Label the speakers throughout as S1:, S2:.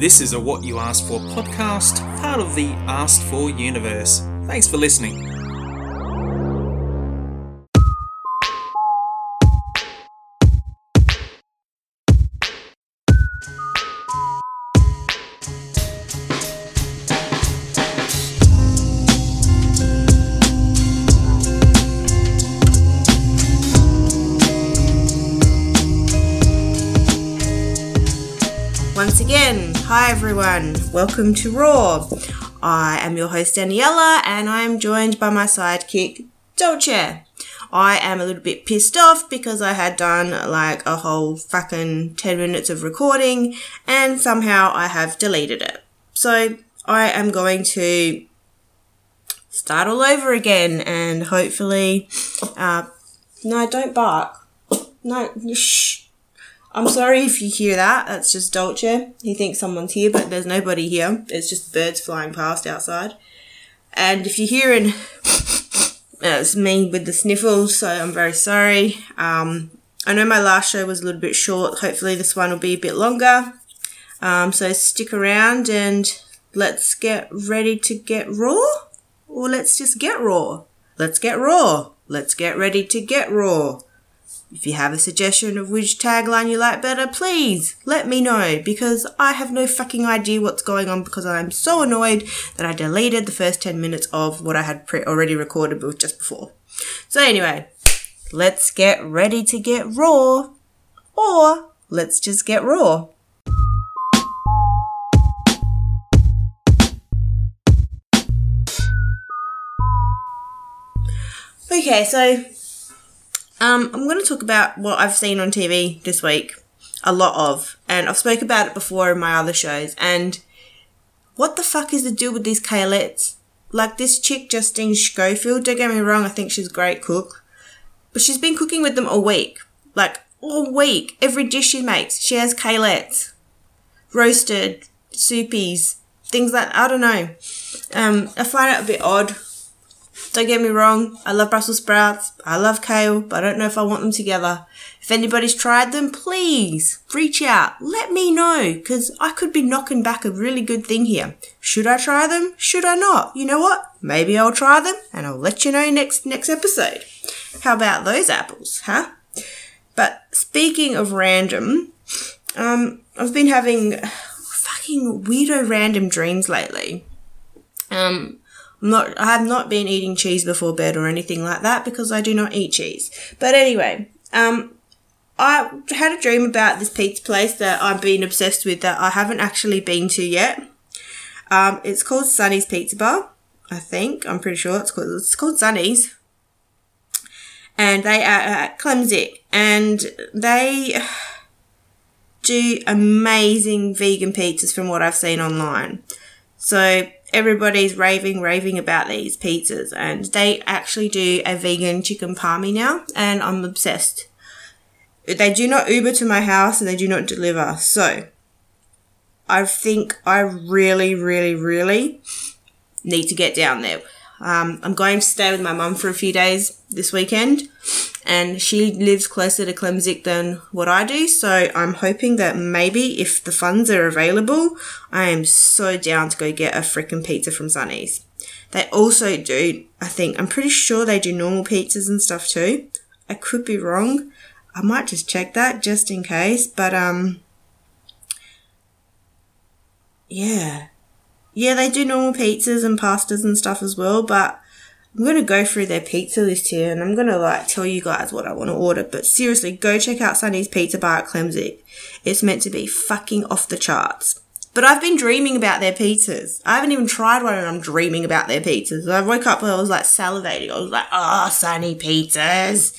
S1: This is a What You Asked For podcast, part of the Asked For universe. Thanks for listening.
S2: Hi everyone, welcome to Raw. I am your host Daniella and I am joined by my sidekick Dolce. I am a little bit pissed off because I had done like a whole fucking 10 minutes of recording and somehow I have deleted it. So I am going to start all over again and hopefully, uh, no, don't bark. No, shh. I'm sorry if you hear that. That's just Dolce. He thinks someone's here, but there's nobody here. It's just birds flying past outside. And if you're hearing, it's me with the sniffles, so I'm very sorry. Um, I know my last show was a little bit short. Hopefully, this one will be a bit longer. Um, so stick around and let's get ready to get raw. Or let's just get raw. Let's get raw. Let's get ready to get raw. If you have a suggestion of which tagline you like better, please let me know because I have no fucking idea what's going on because I'm so annoyed that I deleted the first 10 minutes of what I had pre- already recorded just before. So, anyway, let's get ready to get raw or let's just get raw. Okay, so um, I'm going to talk about what I've seen on TV this week, a lot of, and I've spoke about it before in my other shows. And what the fuck is the deal with these Kalettes? Like this chick Justine Schofield. Don't get me wrong, I think she's a great cook, but she's been cooking with them all week, like all week. Every dish she makes, she has Kalettes, roasted, soupies, things like I don't know. Um, I find it a bit odd don't get me wrong, I love Brussels sprouts, I love kale, but I don't know if I want them together. If anybody's tried them, please reach out. Let me know, because I could be knocking back a really good thing here. Should I try them? Should I not? You know what? Maybe I'll try them and I'll let you know next next episode. How about those apples, huh? But speaking of random, um, I've been having fucking weirdo random dreams lately. Um, I'm not, I have not been eating cheese before bed or anything like that because I do not eat cheese. But anyway, um, I had a dream about this pizza place that I've been obsessed with that I haven't actually been to yet. Um, it's called Sunny's Pizza Bar. I think I'm pretty sure it's called it's called Sunny's, and they are at Klemzig, and they do amazing vegan pizzas from what I've seen online. So everybody's raving, raving about these pizzas, and they actually do a vegan chicken parmy now, and I'm obsessed. They do not Uber to my house and they do not deliver. So, I think I really, really, really need to get down there. Um, I'm going to stay with my mum for a few days this weekend, and she lives closer to Klemzig than what I do. So I'm hoping that maybe if the funds are available, I am so down to go get a freaking pizza from Sunny's. They also do, I think, I'm pretty sure they do normal pizzas and stuff too. I could be wrong. I might just check that just in case, but um, yeah, yeah, they do normal pizzas and pastas and stuff as well, but I'm gonna go through their pizza list here and I'm gonna like tell you guys what I want to order. But seriously, go check out Sunny's Pizza Bar at Klemzig. It's meant to be fucking off the charts. But I've been dreaming about their pizzas. I haven't even tried one and I'm dreaming about their pizzas. I woke up and I was like salivating. I was like, oh, Sunny pizzas.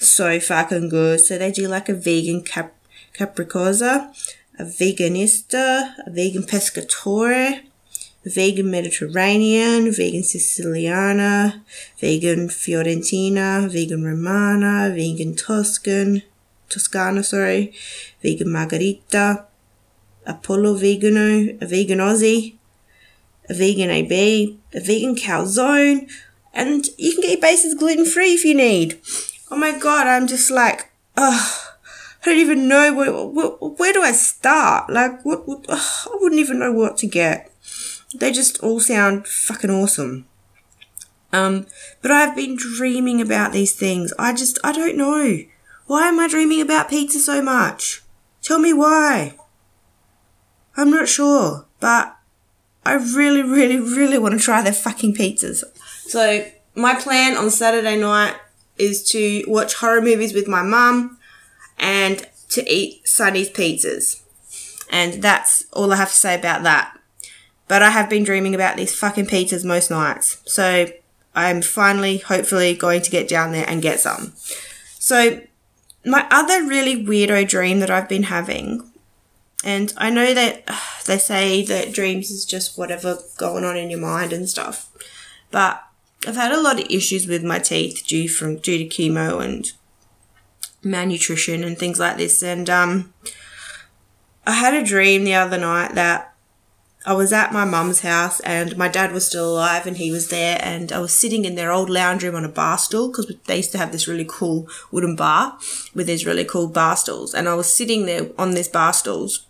S2: So fucking good. So they do like a vegan cap- capricciosa, a veganista, a vegan pescatore, vegan Mediterranean, vegan Siciliana, vegan Fiorentina, vegan Romana, vegan Tuscan, Toscana, sorry, vegan Margherita, Apollo Vegano, a vegan Aussie, a vegan AB, a vegan calzone, and you can get your bases gluten free if you need. Oh my god, I'm just like, ugh. I don't even know where, where, where do I start? Like, what, what, I wouldn't even know what to get. They just all sound fucking awesome. Um, but I've been dreaming about these things. I just, I don't know. Why am I dreaming about pizza so much? Tell me why. I'm not sure, but I really, really, really want to try their fucking pizzas. So, my plan on Saturday night is to watch horror movies with my mum and to eat Sunny's pizzas. And that's all I have to say about that. But I have been dreaming about these fucking pizzas most nights. So I'm finally, hopefully, going to get down there and get some. So, my other really weirdo dream that I've been having, and I know that uh, they say that dreams is just whatever going on in your mind and stuff, but I've had a lot of issues with my teeth due from due to chemo and malnutrition and things like this, and um, I had a dream the other night that I was at my mum's house and my dad was still alive and he was there and I was sitting in their old lounge room on a bar stool because they used to have this really cool wooden bar with these really cool bar stools and I was sitting there on these bar stools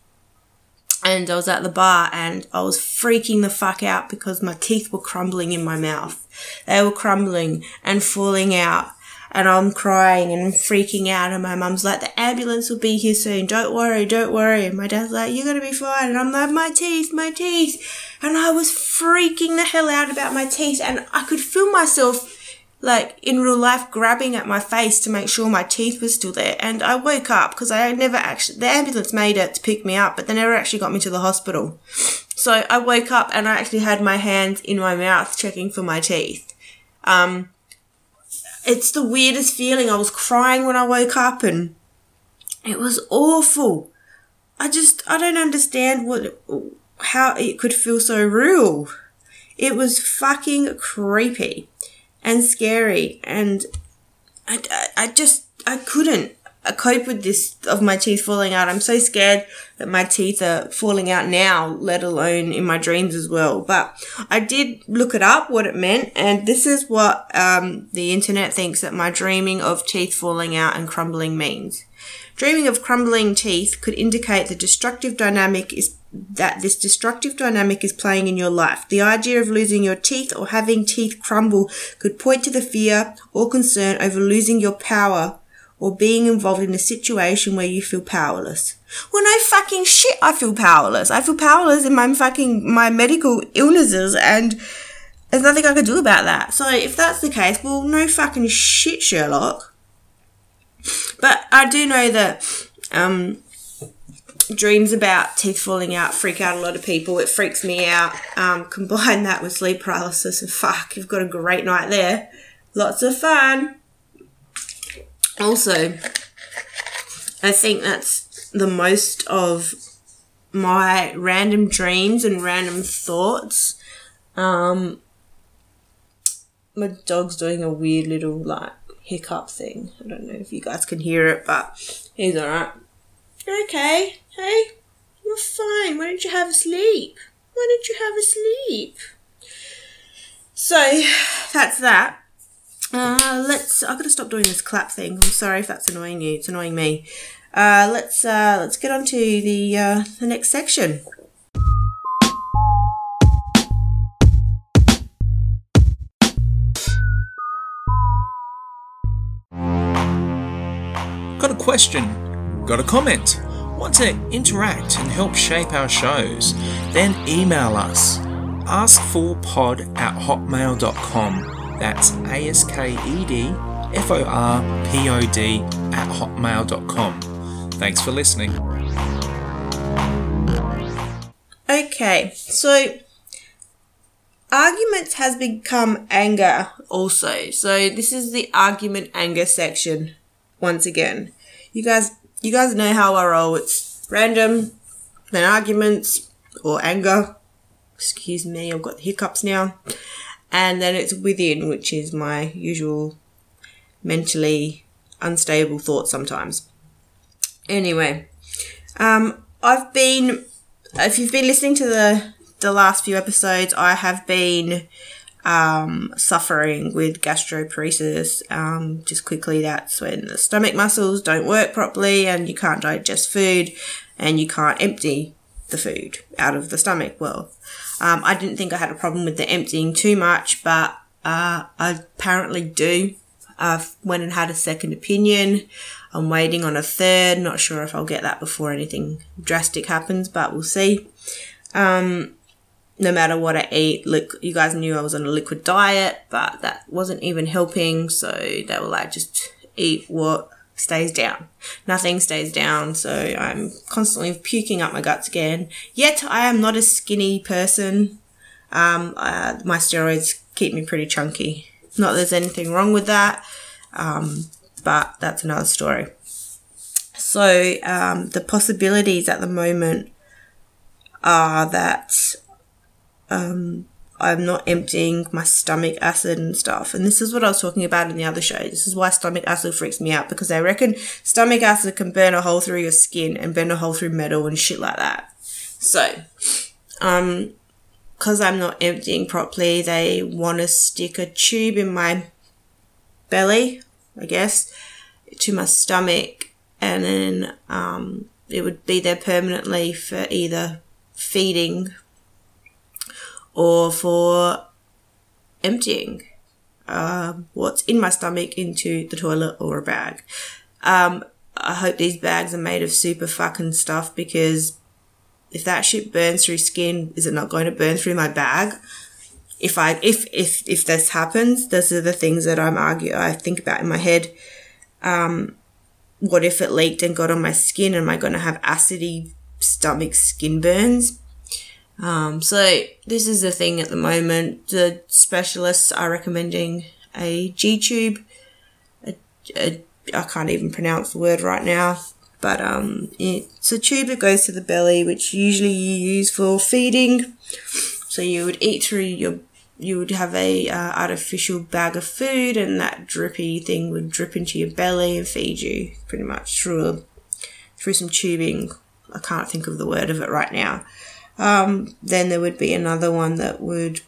S2: and I was at the bar and I was freaking the fuck out because my teeth were crumbling in my mouth. They were crumbling and falling out and I'm crying and freaking out. And my mum's like, the ambulance will be here soon. Don't worry, don't worry. And my dad's like, you're going to be fine. And I'm like, my teeth, my teeth. And I was freaking the hell out about my teeth. And I could feel myself like in real life grabbing at my face to make sure my teeth were still there. And I woke up because I never actually, the ambulance made it to pick me up, but they never actually got me to the hospital. So I woke up and I actually had my hands in my mouth checking for my teeth. Um, it's the weirdest feeling. I was crying when I woke up and it was awful. I just, I don't understand what, how it could feel so real. It was fucking creepy and scary and I, I just, I couldn't cope with this of my teeth falling out. I'm so scared that my teeth are falling out now, let alone in my dreams as well. But I did look it up what it meant, and this is what um, the internet thinks that my dreaming of teeth falling out and crumbling means. Dreaming of crumbling teeth could indicate the destructive dynamic is that this destructive dynamic is playing in your life. The idea of losing your teeth or having teeth crumble could point to the fear or concern over losing your power or being involved in a situation where you feel powerless. Well, no fucking shit, I feel powerless. I feel powerless in my fucking, my medical illnesses and there's nothing I can do about that. So if that's the case, well, no fucking shit, Sherlock. But I do know that, um, dreams about teeth falling out freak out a lot of people. It freaks me out. Um, combine that with sleep paralysis and fuck, you've got a great night there. Lots of fun also, I think that's the most of my random dreams and random thoughts. Um, my dog's doing a weird little like hiccup thing. I don't know if you guys can hear it, but he's alright. Okay, hey, you're fine. Why don't you have a sleep? Why don't you have a sleep? So that's that. Uh, let's. I've got to stop doing this clap thing. I'm sorry if that's annoying you. It's annoying me. Uh, let's uh, let's get on to the uh, the next section.
S1: Got a question? Got a comment? Want to interact and help shape our shows? Then email us askedforpod at hotmail.com that's A S K E D F O R P O D at hotmail.com. Thanks for listening.
S2: Okay, so arguments has become anger also. So this is the argument anger section once again. You guys you guys know how I roll. It's random, then arguments or anger. Excuse me, I've got hiccups now and then it's within, which is my usual mentally unstable thoughts sometimes. Anyway, um, I've been, if you've been listening to the the last few episodes, I have been um, suffering with gastroparesis. Um, just quickly, that's when the stomach muscles don't work properly and you can't digest food and you can't empty the food out of the stomach well. Um, I didn't think I had a problem with the emptying too much, but uh, I apparently do. I've went and had a second opinion. I'm waiting on a third. Not sure if I'll get that before anything drastic happens, but we'll see. Um, no matter what I eat, look, you guys knew I was on a liquid diet, but that wasn't even helping. So they were like, just eat what stays down. Nothing stays down. So I'm constantly puking up my guts again. Yet I am not a skinny person. Um, uh, my steroids keep me pretty chunky. Not there's anything wrong with that, um, but that's another story. So um, the possibilities at the moment are that um, I'm not emptying my stomach acid and stuff. And this is what I was talking about in the other show. This is why stomach acid freaks me out because I reckon stomach acid can burn a hole through your skin and burn a hole through metal and shit like that. So, um, because I'm not emptying properly, they want to stick a tube in my belly, I guess, to my stomach, and then um, it would be there permanently for either feeding or for emptying uh, what's in my stomach into the toilet or a bag. Um, I hope these bags are made of super fucking stuff because if that shit burns through skin, is it not going to burn through my bag? If I if if if this happens, those are the things that I'm argue I think about in my head. Um, what if it leaked and got on my skin? Am I going to have acidy stomach skin burns? Um, so this is the thing at the moment. The specialists are recommending a G tube. I can't even pronounce the word right now, but um, it's a tube that goes to the belly, which usually you use for feeding. So you would eat through your, you would have a uh, artificial bag of food, and that drippy thing would drip into your belly and feed you pretty much through a, through some tubing. I can't think of the word of it right now. Um, then there would be another one that would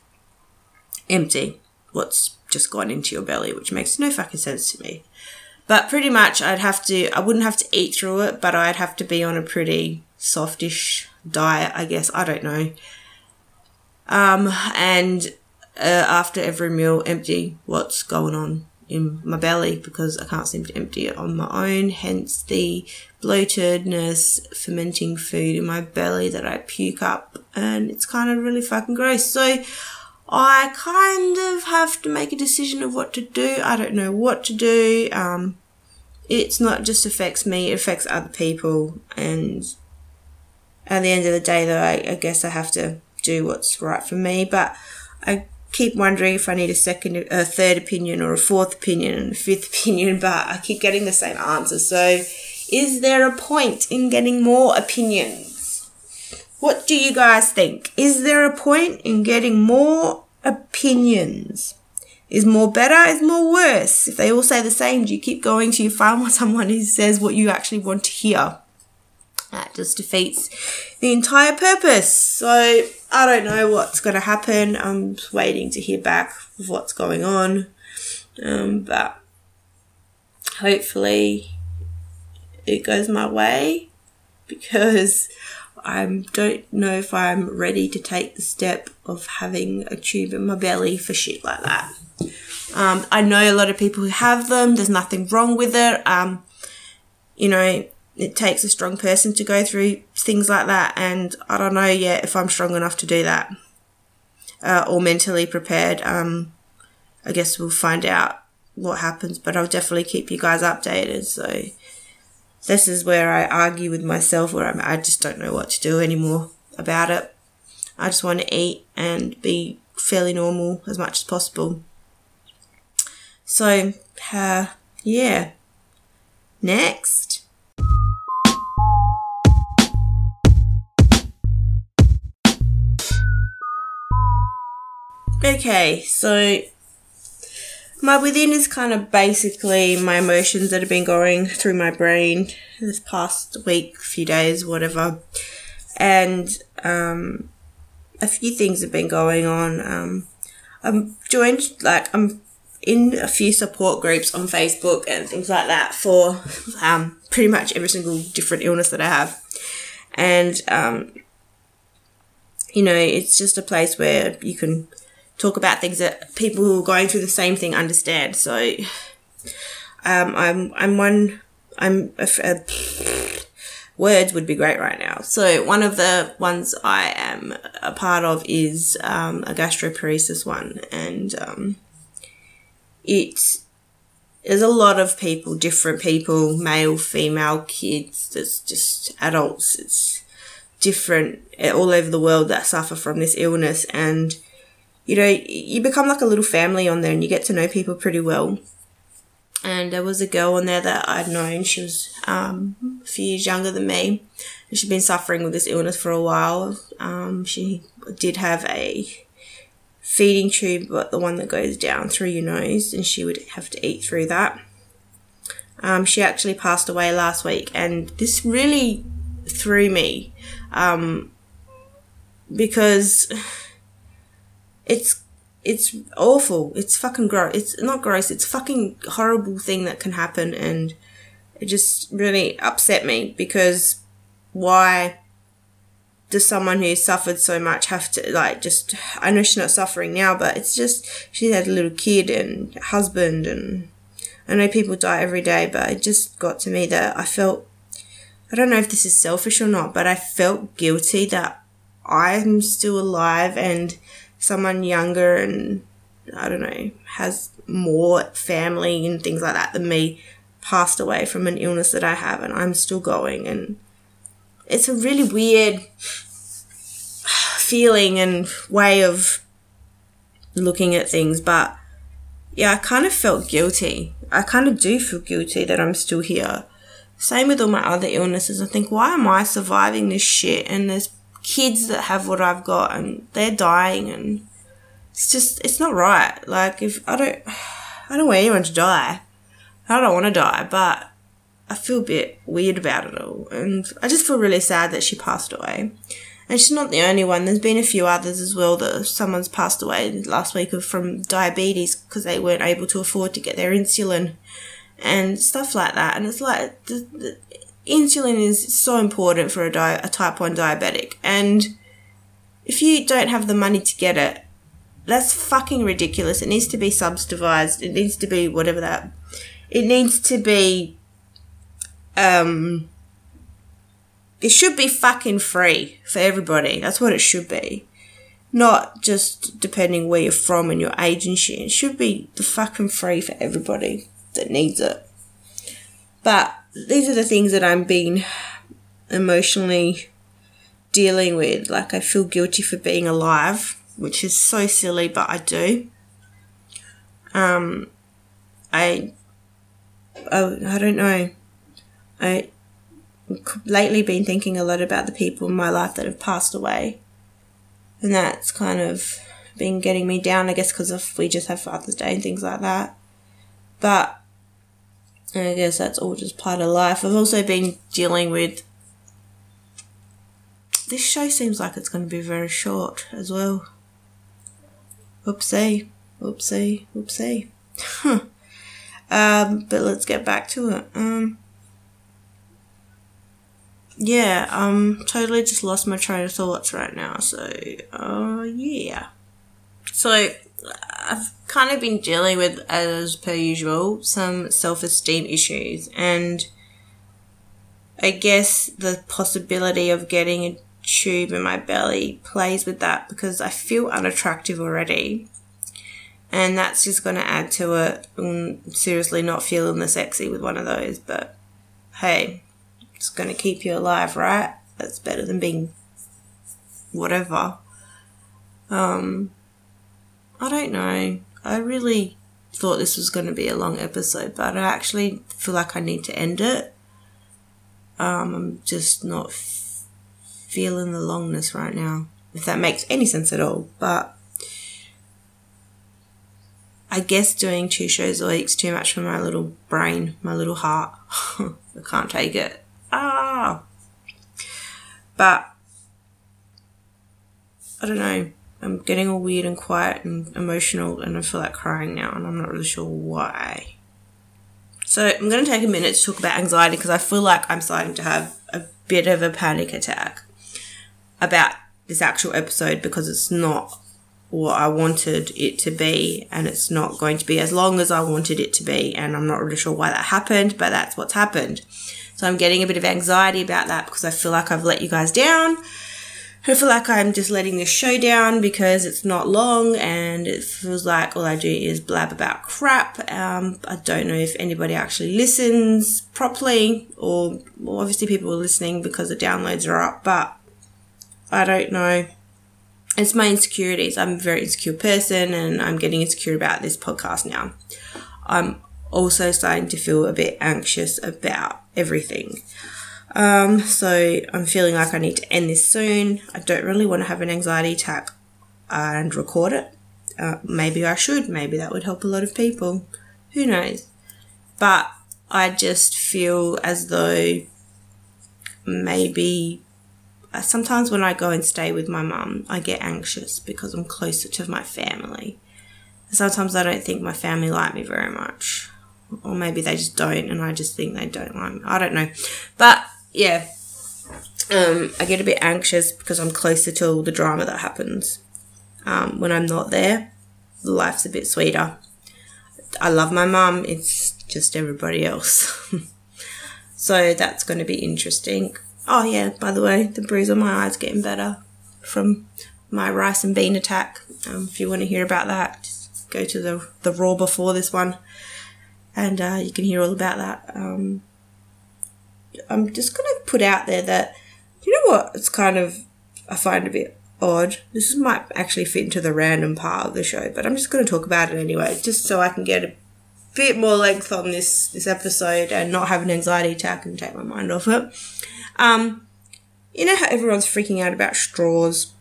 S2: empty what's just gone into your belly, which makes no fucking sense to me. But pretty much, I'd have to, I wouldn't have to eat through it, but I'd have to be on a pretty softish diet, I guess. I don't know. Um, and uh, after every meal, empty what's going on in my belly because I can't seem to empty it on my own. Hence the bloatedness, fermenting food in my belly that I puke up, and it's kind of really fucking gross. So I kind of have to make a decision of what to do. I don't know what to do. Um, it's not just affects me; it affects other people, and at the end of the day, though, I, I guess I have to do what's right for me. But I keep wondering if I need a second, a third opinion or a fourth opinion and a fifth opinion, but I keep getting the same answer. So, is there a point in getting more opinions? What do you guys think? Is there a point in getting more opinions? Is more better? Is more worse? If they all say the same, do you keep going till you find someone who says what you actually want to hear? That just defeats the entire purpose. So I don't know what's going to happen. I'm waiting to hear back of what's going on. Um, but hopefully it goes my way because I don't know if I'm ready to take the step of having a tube in my belly for shit like that. Um, I know a lot of people who have them. There's nothing wrong with it. Um, you know, it takes a strong person to go through things like that, and I don't know yet if I'm strong enough to do that uh, or mentally prepared. Um, I guess we'll find out what happens, but I'll definitely keep you guys updated. So this is where I argue with myself, where I'm, I just don't know what to do anymore about it. I just want to eat and be fairly normal as much as possible. So, uh, yeah. Next. Okay, so my within is kind of basically my emotions that have been going through my brain this past week, few days, whatever. And um, a few things have been going on. Um, I'm joined like I'm in a few support groups on Facebook and things like that for um, pretty much every single different illness that I have, and um, you know it's just a place where you can talk about things that people who are going through the same thing understand. So um, I'm I'm one I'm a, a, words would be great right now. So one of the ones I am a part of is um, a gastroparesis one, and um, it there's a lot of people, different people, male, female, kids. There's just adults. It's different all over the world that suffer from this illness, and you know you become like a little family on there, and you get to know people pretty well and there was a girl on there that I'd known. She was um, a few years younger than me. She'd been suffering with this illness for a while. Um, she did have a feeding tube, but the one that goes down through your nose, and she would have to eat through that. Um, she actually passed away last week, and this really threw me um, because it's it's awful. It's fucking gross. It's not gross. It's fucking horrible thing that can happen, and it just really upset me because why does someone who suffered so much have to like just? I know she's not suffering now, but it's just she had a little kid and husband, and I know people die every day, but it just got to me that I felt. I don't know if this is selfish or not, but I felt guilty that I'm still alive and someone younger and I don't know, has more family and things like that than me passed away from an illness that I have and I'm still going and it's a really weird feeling and way of looking at things but yeah, I kind of felt guilty. I kind of do feel guilty that I'm still here. Same with all my other illnesses. I think, why am I surviving this shit? And there's kids that have what I've got and they're dying and it's just it's not right. Like if I don't I don't want anyone to die. I don't want to die, but I feel a bit weird about it all. And I just feel really sad that she passed away. And she's not the only one. There's been a few others as well that someone's passed away last week from diabetes because they weren't able to afford to get their insulin and stuff like that. And it's like the, insulin is so important for a, di- a type 1 diabetic. And if you don't have the money to get it, that's fucking ridiculous. It needs to be subsidized. It needs to be whatever that. It needs to be. Um. It should be fucking free for everybody. That's what it should be. Not just depending where you're from and your age and shit. It should be the fucking free for everybody that needs it. But these are the things that I'm being emotionally dealing with. Like, I feel guilty for being alive, which is so silly, but I do. Um, I, I, I don't know. I lately been thinking a lot about the people in my life that have passed away, and that's kind of been getting me down. I guess because of we just have Father's Day and things like that. But and I guess that's all just part of life. I've also been dealing with. This show seems like it's going to be very short as well. Oopsie, oopsie, oopsie. um, but let's get back to it. Um, yeah, um, totally just lost my train of thoughts right now. So, uh, yeah. So, I've kind of been dealing with, as per usual, some self esteem issues, and I guess the possibility of getting a tube in my belly plays with that because I feel unattractive already. And that's just going to add to it. I'm seriously not feeling the sexy with one of those, but hey, it's going to keep you alive, right? That's better than being whatever. Um, I don't know. I really thought this was going to be a long episode, but I actually feel like I need to end it. Um, I'm just not f- feeling the longness right now, if that makes any sense at all. But I guess doing two shows a week is too much for my little brain, my little heart. I can't take it. Ah! But I don't know I'm getting all weird and quiet and emotional, and I feel like crying now, and I'm not really sure why. So I'm going to take a minute to talk about anxiety because I feel like I'm starting to have a bit of a panic attack about this actual episode because it's not what I wanted it to be, and it's not going to be as long as I wanted it to be, and I'm not really sure why that happened, but that's what's happened. So I'm getting a bit of anxiety about that because I feel like I've let you guys down. I feel like I'm just letting this show down because it's not long and it feels like all I do is blab about crap. Um, I don't know if anybody actually listens properly or well, obviously people are listening because the downloads are up, but I don't know it's my insecurities. I'm a very insecure person and I'm getting insecure about this podcast now. I'm also starting to feel a bit anxious about everything. Um, so I'm feeling like I need to end this soon. I don't really want to have an anxiety attack and record it. Uh, maybe I should. Maybe that would help a lot of people. Who knows? But I just feel as though maybe uh, sometimes when I go and stay with my mum, I get anxious because I'm closer to my family. Sometimes I don't think my family like me very much. Or maybe they just don't and I just think they don't like me. I don't know. But yeah, um, I get a bit anxious because I'm closer to all the drama that happens. Um, when I'm not there, life's a bit sweeter. I love my mum, it's just everybody else. so that's going to be interesting. Oh yeah, by the way, the bruise on my eye's getting better from my rice and bean attack. Um, if you want to hear about that, just go to the the raw before this one, and uh, you can hear all about that. Um, I'm just gonna put out there that you know what it's kind of I find a bit odd. This might actually fit into the random part of the show, but I'm just going to talk about it anyway, just so I can get a bit more length on this this episode and not have an anxiety attack and take my mind off it. Um, you know how everyone's freaking out about straws,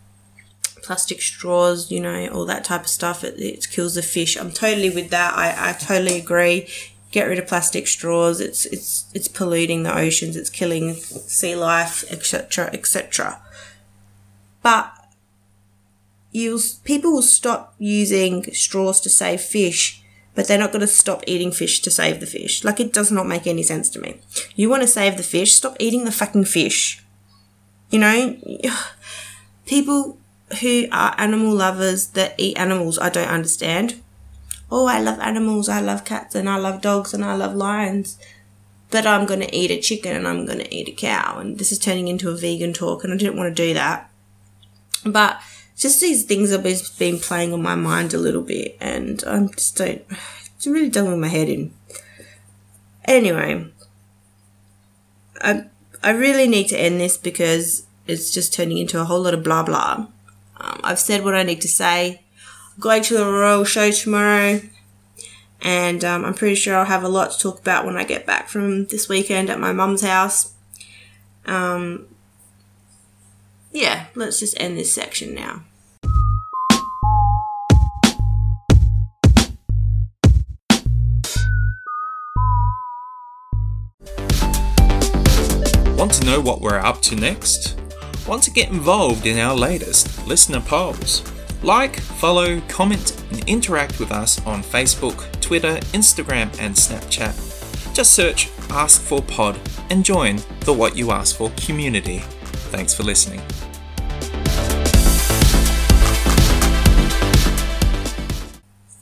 S2: plastic straws, you know, all that type of stuff. It, it kills the fish. I'm totally with that. I, I totally agree. Get rid of plastic straws. It's it's it's polluting the oceans. It's killing sea life, etc., etc. But you people will stop using straws to save fish but they're not going to stop eating fish to save the fish. Like, it does not make any sense to me. You want to save the fish, stop eating the fucking fish. You know? People who are animal lovers that eat animals, I don't understand. Oh, I love animals, I love cats, and I love dogs, and I love lions. But I'm going to eat a chicken and I'm going to eat a cow. And this is turning into a vegan talk, and I didn't want to do that. But just these things have been playing on my mind a little bit, and I'm just don't. It's really done with my head in. Anyway, I I really need to end this because it's just turning into a whole lot of blah blah. Um, I've said what I need to say. Going to the Royal Show tomorrow, and um, I'm pretty sure I'll have a lot to talk about when I get back from this weekend at my mum's house. Um, yeah, let's just end this section now.
S1: Want to know what we're up to next? Want to get involved in our latest listener polls? Like, follow, comment, and interact with us on Facebook, Twitter, Instagram, and Snapchat. Just search Asked For Pod and join the What You Asked For community. Thanks for listening.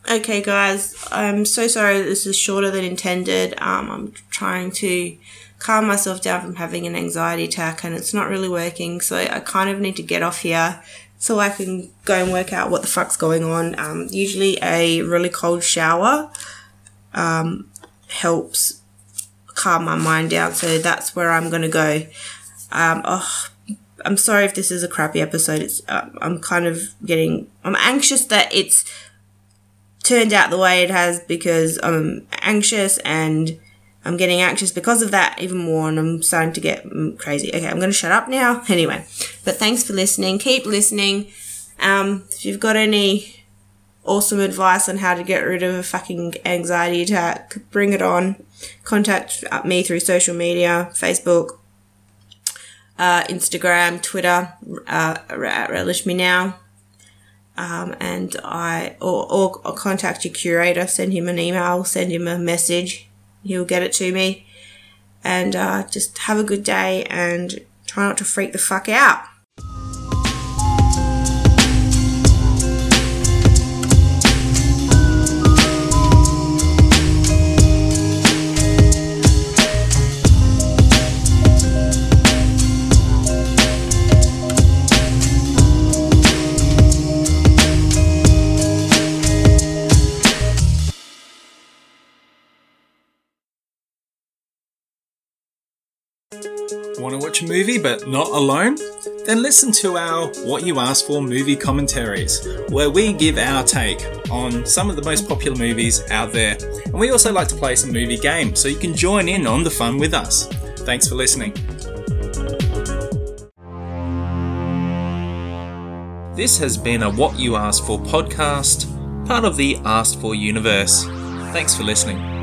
S2: Okay, guys, I'm so sorry this is shorter than intended. Um, I'm trying to calm myself down from having an anxiety attack and it's not really working. So I kind of need to get off here so I can go and work out what the fuck's going on. Um, usually a really cold shower um, helps calm my mind down. So that's where I'm going to go. Um, oh, I'm sorry if this is a crappy episode. It's uh, I'm kind of getting I'm anxious that it's turned out the way it has because I'm anxious and I'm getting anxious because of that even more and I'm starting to get mm, crazy. Okay, I'm going to shut up now. Anyway, but thanks for listening. Keep listening. Um, if you've got any awesome advice on how to get rid of a fucking anxiety attack, bring it on. Contact me through social media, Facebook, uh, Instagram, Twitter, uh, at Relish Me Now. um, and I or, or, or contact your curator, send him an email, send him a message, he'll get it to me, and uh, just have a good day and try not to freak the fuck out.
S1: Movie but not alone? Then listen to our What You Asked For movie commentaries, where we give our take on some of the most popular movies out there. And we also like to play some movie games, so you can join in on the fun with us. Thanks for listening. This has been a What You Asked For podcast, part of the Asked For universe. Thanks for listening.